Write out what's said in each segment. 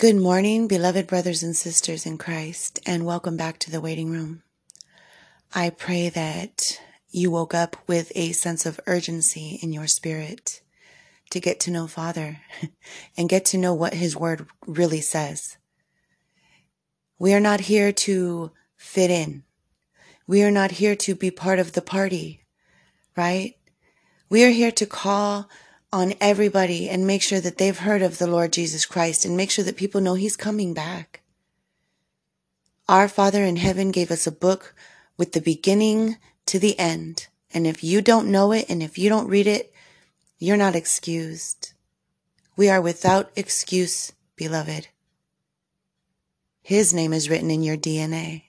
Good morning, beloved brothers and sisters in Christ, and welcome back to the waiting room. I pray that you woke up with a sense of urgency in your spirit to get to know Father and get to know what His Word really says. We are not here to fit in. We are not here to be part of the party, right? We are here to call on everybody and make sure that they've heard of the Lord Jesus Christ and make sure that people know He's coming back. Our Father in heaven gave us a book with the beginning to the end. And if you don't know it and if you don't read it, you're not excused. We are without excuse, beloved. His name is written in your DNA.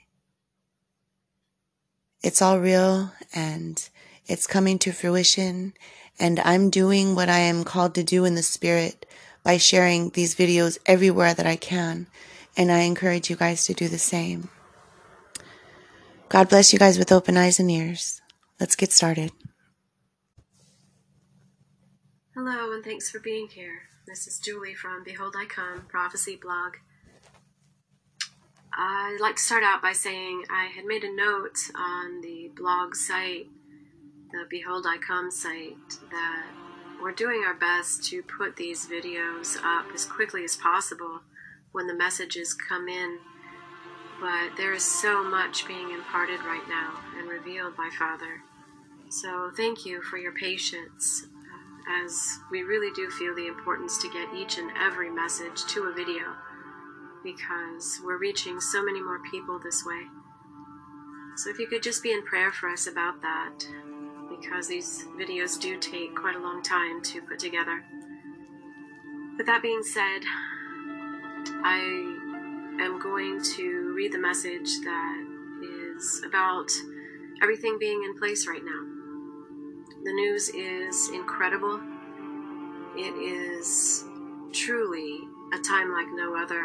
It's all real and it's coming to fruition and I'm doing what I am called to do in the spirit by sharing these videos everywhere that I can. And I encourage you guys to do the same. God bless you guys with open eyes and ears. Let's get started. Hello, and thanks for being here. This is Julie from Behold I Come Prophecy Blog. I'd like to start out by saying I had made a note on the blog site the Behold I Come site that we're doing our best to put these videos up as quickly as possible when the messages come in. But there is so much being imparted right now and revealed by Father. So thank you for your patience uh, as we really do feel the importance to get each and every message to a video because we're reaching so many more people this way. So if you could just be in prayer for us about that, because these videos do take quite a long time to put together. With that being said, I am going to read the message that is about everything being in place right now. The news is incredible. It is truly a time like no other.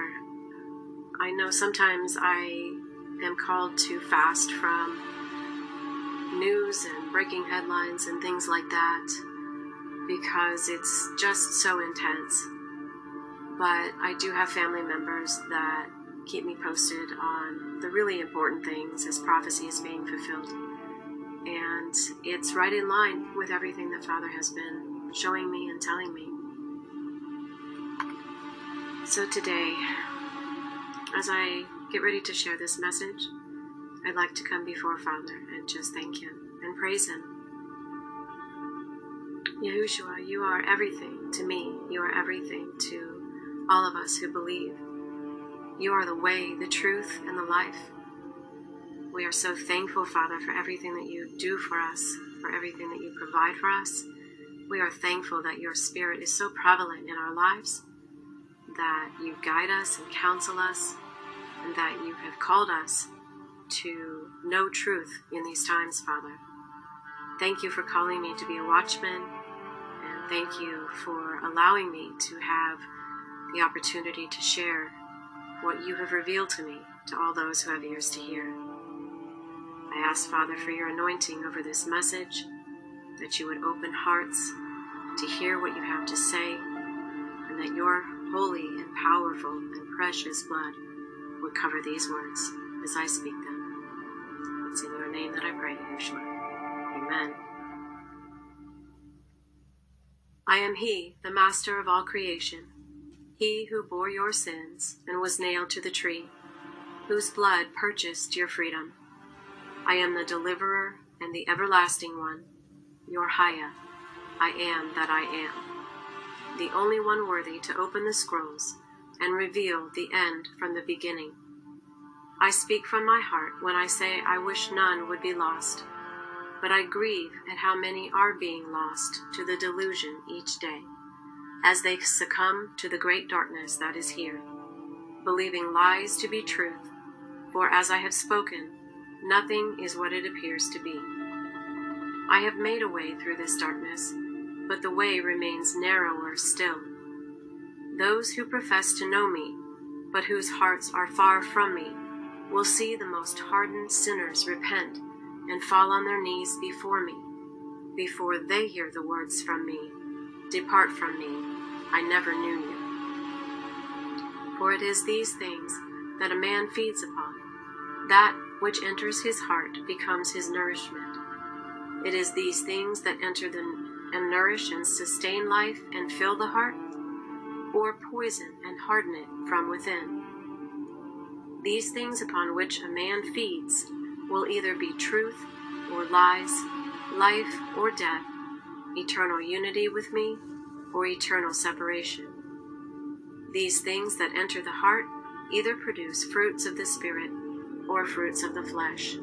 I know sometimes I am called to fast from news and breaking headlines and things like that because it's just so intense. But I do have family members that keep me posted on the really important things as prophecy is being fulfilled. And it's right in line with everything that Father has been showing me and telling me. So today, as I get ready to share this message, I'd like to come before Father and just thank Him and praise Him. Yahushua, you are everything to me. You are everything to all of us who believe. You are the way, the truth, and the life. We are so thankful, Father, for everything that you do for us, for everything that you provide for us. We are thankful that your Spirit is so prevalent in our lives, that you guide us and counsel us, and that you have called us to know truth in these times, Father. Thank you for calling me to be a watchman, and thank you for allowing me to have the opportunity to share what you have revealed to me to all those who have ears to hear. I ask, Father, for your anointing over this message, that you would open hearts to hear what you have to say, and that your holy and powerful and precious blood would cover these words as I speak them. It's in your name that I pray, Yeshua. Amen. I am He, the Master of all creation, He who bore your sins and was nailed to the tree, whose blood purchased your freedom. I am the Deliverer and the Everlasting One, your Haya. I am that I am, the only one worthy to open the scrolls and reveal the end from the beginning I speak from my heart when I say I wish none would be lost, but I grieve at how many are being lost to the delusion each day, as they succumb to the great darkness that is here, believing lies to be truth, for as I have spoken, nothing is what it appears to be. I have made a way through this darkness, but the way remains narrower still. Those who profess to know me, but whose hearts are far from me, will see the most hardened sinners repent and fall on their knees before me, before they hear the words from me Depart from me, I never knew you. For it is these things that a man feeds upon. That which enters his heart becomes his nourishment. It is these things that enter the, and nourish and sustain life and fill the heart, or poison and harden it from within. These things upon which a man feeds will either be truth or lies, life or death, eternal unity with me or eternal separation. These things that enter the heart either produce fruits of the Spirit or fruits of the flesh.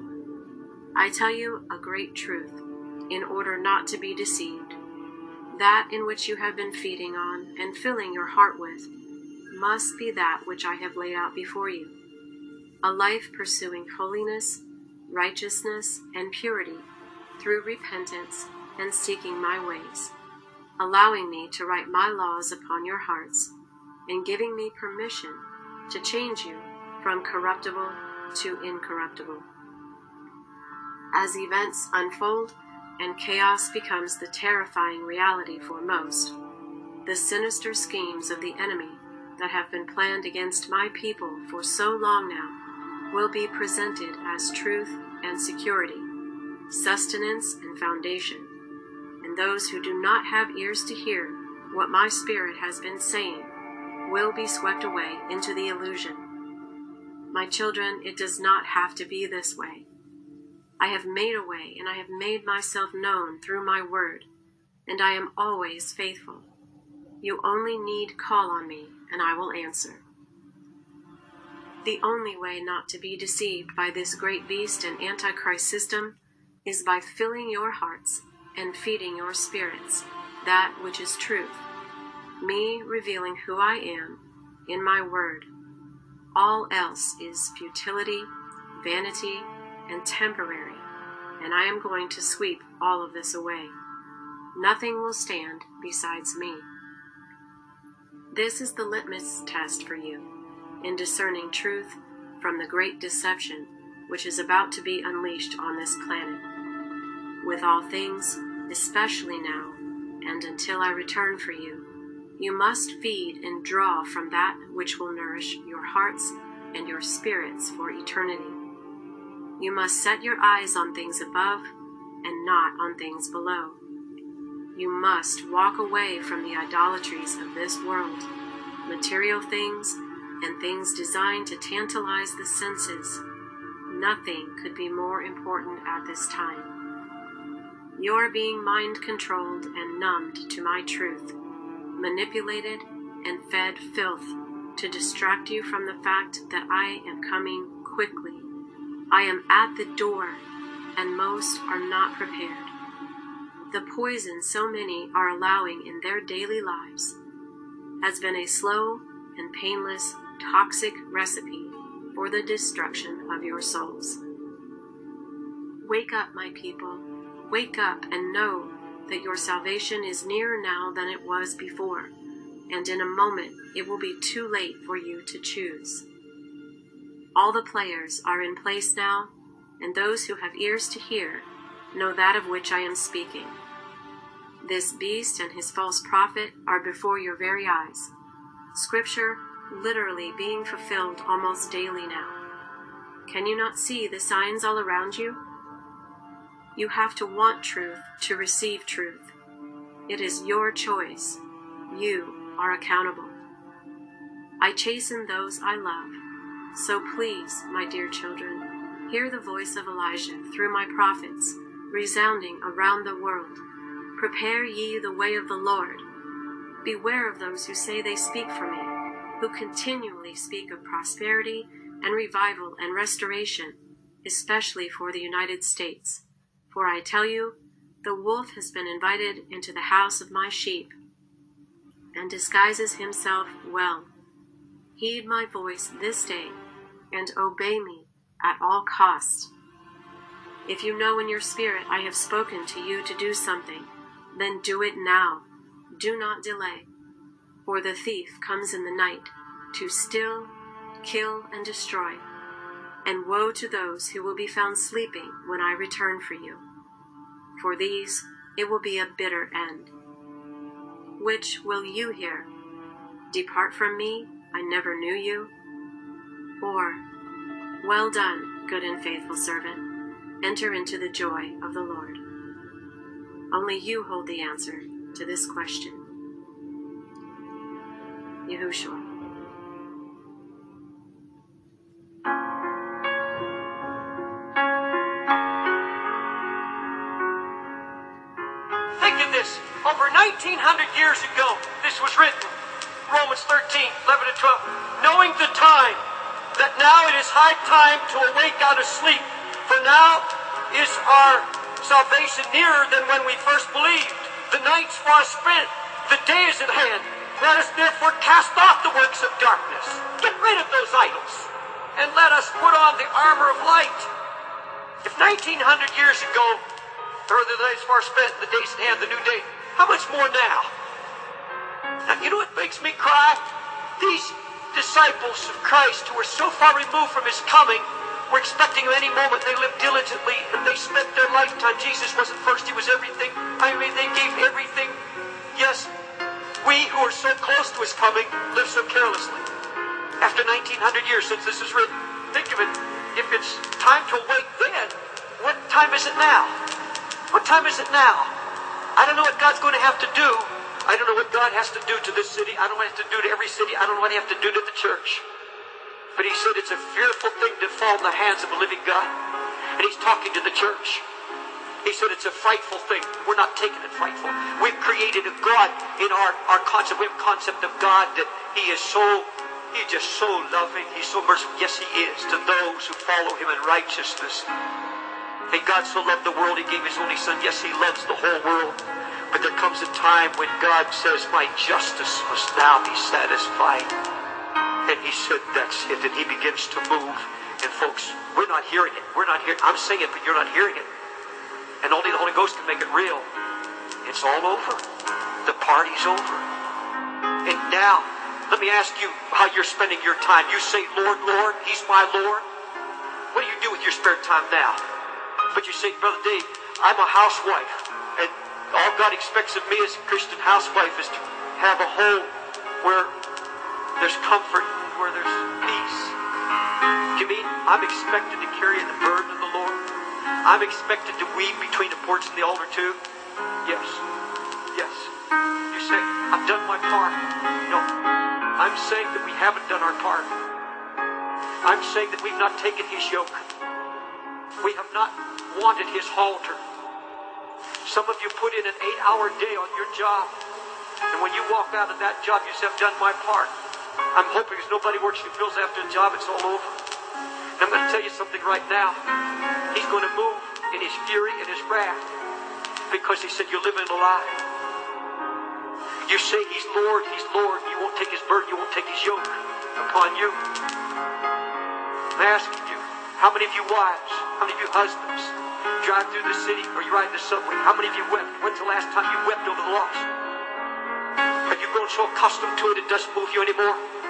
I tell you a great truth, in order not to be deceived. That in which you have been feeding on and filling your heart with must be that which I have laid out before you a life pursuing holiness, righteousness, and purity through repentance and seeking my ways, allowing me to write my laws upon your hearts, and giving me permission to change you from corruptible to incorruptible. As events unfold and chaos becomes the terrifying reality for most, the sinister schemes of the enemy that have been planned against my people for so long now will be presented as truth and security, sustenance and foundation. And those who do not have ears to hear what my Spirit has been saying will be swept away into the illusion. My children, it does not have to be this way. I have made a way, and I have made myself known through my word, and I am always faithful. You only need call on me, and I will answer. The only way not to be deceived by this great beast and Antichrist system is by filling your hearts and feeding your spirits that which is truth, me revealing who I am in my word. All else is futility, vanity, and temporary, and I am going to sweep all of this away. Nothing will stand besides me. This is the litmus test for you in discerning truth from the great deception which is about to be unleashed on this planet. With all things, especially now, and until I return for you, you must feed and draw from that which will nourish your hearts and your spirits for eternity. You must set your eyes on things above and not on things below. You must walk away from the idolatries of this world, material things and things designed to tantalize the senses. Nothing could be more important at this time. You are being mind controlled and numbed to my truth, manipulated and fed filth to distract you from the fact that I am coming quickly. I am at the door, and most are not prepared. The poison so many are allowing in their daily lives has been a slow and painless toxic recipe for the destruction of your souls. Wake up, my people. Wake up and know that your salvation is nearer now than it was before, and in a moment it will be too late for you to choose. All the players are in place now, and those who have ears to hear know that of which I am speaking. This beast and his false prophet are before your very eyes. Scripture literally being fulfilled almost daily now. Can you not see the signs all around you? You have to want truth to receive truth. It is your choice. You are accountable. I chasten those I love. So please, my dear children, hear the voice of Elijah through my prophets, resounding around the world. Prepare ye the way of the Lord. Beware of those who say they speak for me who continually speak of prosperity and revival and restoration, especially for the United States. For I tell you, the wolf has been invited into the house of my sheep and disguises himself well. Heed my voice this day and obey me at all costs. If you know in your spirit I have spoken to you to do something, then do it now. Do not delay. For the thief comes in the night to steal, kill, and destroy. And woe to those who will be found sleeping when I return for you. For these it will be a bitter end. Which will you hear? Depart from me, I never knew you? Or, Well done, good and faithful servant, enter into the joy of the Lord. Only you hold the answer to this question. Think of this. Over 1900 years ago, this was written. Romans 13, 11 and 12. Knowing the time, that now it is high time to awake out of sleep. For now is our salvation nearer than when we first believed. The night's far spent. The day is at hand. Let us therefore cast off the works of darkness. Get rid of those idols. And let us put on the armor of light. If 1900 years ago, or the days far spent, the days at hand, the new day, how much more now? Now, you know what makes me cry? These disciples of Christ who were so far removed from his coming were expecting him any moment. They lived diligently and they spent their lifetime. Jesus wasn't first, he was everything. I mean, they gave everything. Yes, we who are so close to his coming live so carelessly. After 1900 years since this is written, think of it. If it's time to awake then, what time is it now? What time is it now? I don't know what God's going to have to do. I don't know what God has to do to this city. I don't know what he has to do to every city. I don't know what he has to do to the church. But he said it's a fearful thing to fall in the hands of a living God. And he's talking to the church. He said it's a frightful thing. We're not taking it frightful. We've created a God in our, our concept. We have a concept of God that he is so, he's just so loving. He's so merciful. Yes, he is to those who follow him in righteousness. And God so loved the world, he gave his only son. Yes, he loves the whole world. But there comes a time when God says, my justice must now be satisfied. And he said, that's it. And he begins to move. And folks, we're not hearing it. We're not hearing I'm saying it, but you're not hearing it. And only the Holy Ghost can make it real. It's all over. The party's over. And now, let me ask you how you're spending your time. You say, Lord, Lord, He's my Lord. What do you do with your spare time now? But you say, Brother Dave, I'm a housewife. And all God expects of me as a Christian housewife is to have a home where there's comfort, where there's peace. You mean I'm expected to carry the burden of the Lord? I'm expected to weep between the porch and the altar too? Yes. Yes. You say, I've done my part. No. I'm saying that we haven't done our part. I'm saying that we've not taken his yoke. We have not wanted his halter. Some of you put in an eight hour day on your job. And when you walk out of that job, you say, I've done my part. I'm hoping as nobody works and fills after the job, it's all over. And I'm going to tell you something right now. He's going to move in his fury and his wrath because he said, You're living a lie. You say he's Lord, he's Lord. You won't take his burden, you won't take his yoke upon you. I'm asking you, how many of you wives, how many of you husbands drive through the city or you ride the subway? How many of you wept? When's the last time you wept over the loss? Have you grown so accustomed to it it doesn't move you anymore?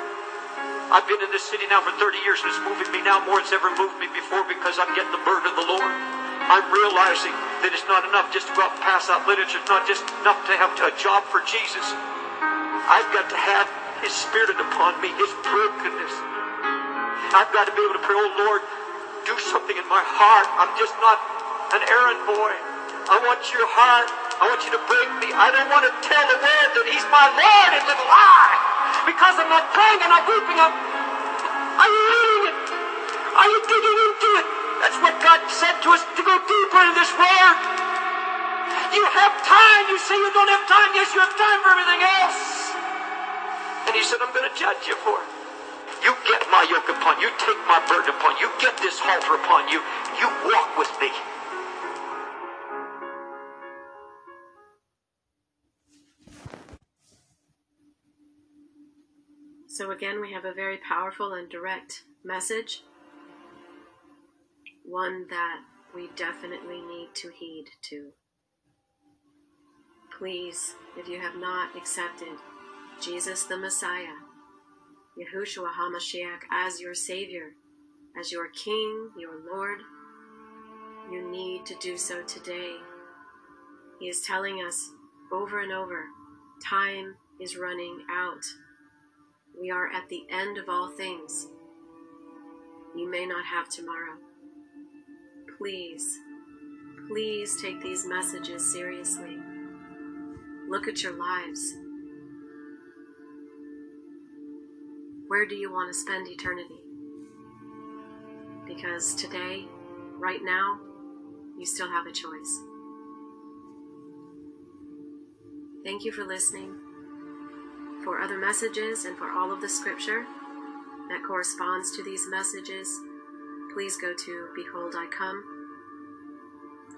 I've been in this city now for 30 years and it's moving me now more than it's ever moved me before because I'm getting the burden of the Lord. I'm realizing that it's not enough just to go out and pass out literature. It's not just enough to have a job for Jesus. I've got to have His Spirit upon me, His brokenness. I've got to be able to pray, oh Lord, do something in my heart. I'm just not an errand boy. I want your heart. I want you to break me. I don't want to tell the world that He's my Lord and live a lie. Because I'm not praying and I'm weeping. I'm, are you reading it? Are you digging into it? That's what God said to us to go deeper in this word. You have time. You say you don't have time. Yes, you have time for everything else. And He said, I'm going to judge you for it. You get my yoke upon you. Take my burden upon you. Get this halter upon you. You walk with me. So, again, we have a very powerful and direct message, one that we definitely need to heed to. Please, if you have not accepted Jesus the Messiah, Yahushua HaMashiach, as your Savior, as your King, your Lord, you need to do so today. He is telling us over and over time is running out. We are at the end of all things. You may not have tomorrow. Please, please take these messages seriously. Look at your lives. Where do you want to spend eternity? Because today, right now, you still have a choice. Thank you for listening. For other messages and for all of the scripture that corresponds to these messages, please go to Behold I Come.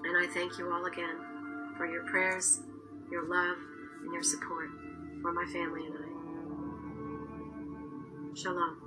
And I thank you all again for your prayers, your love, and your support for my family and I. Shalom.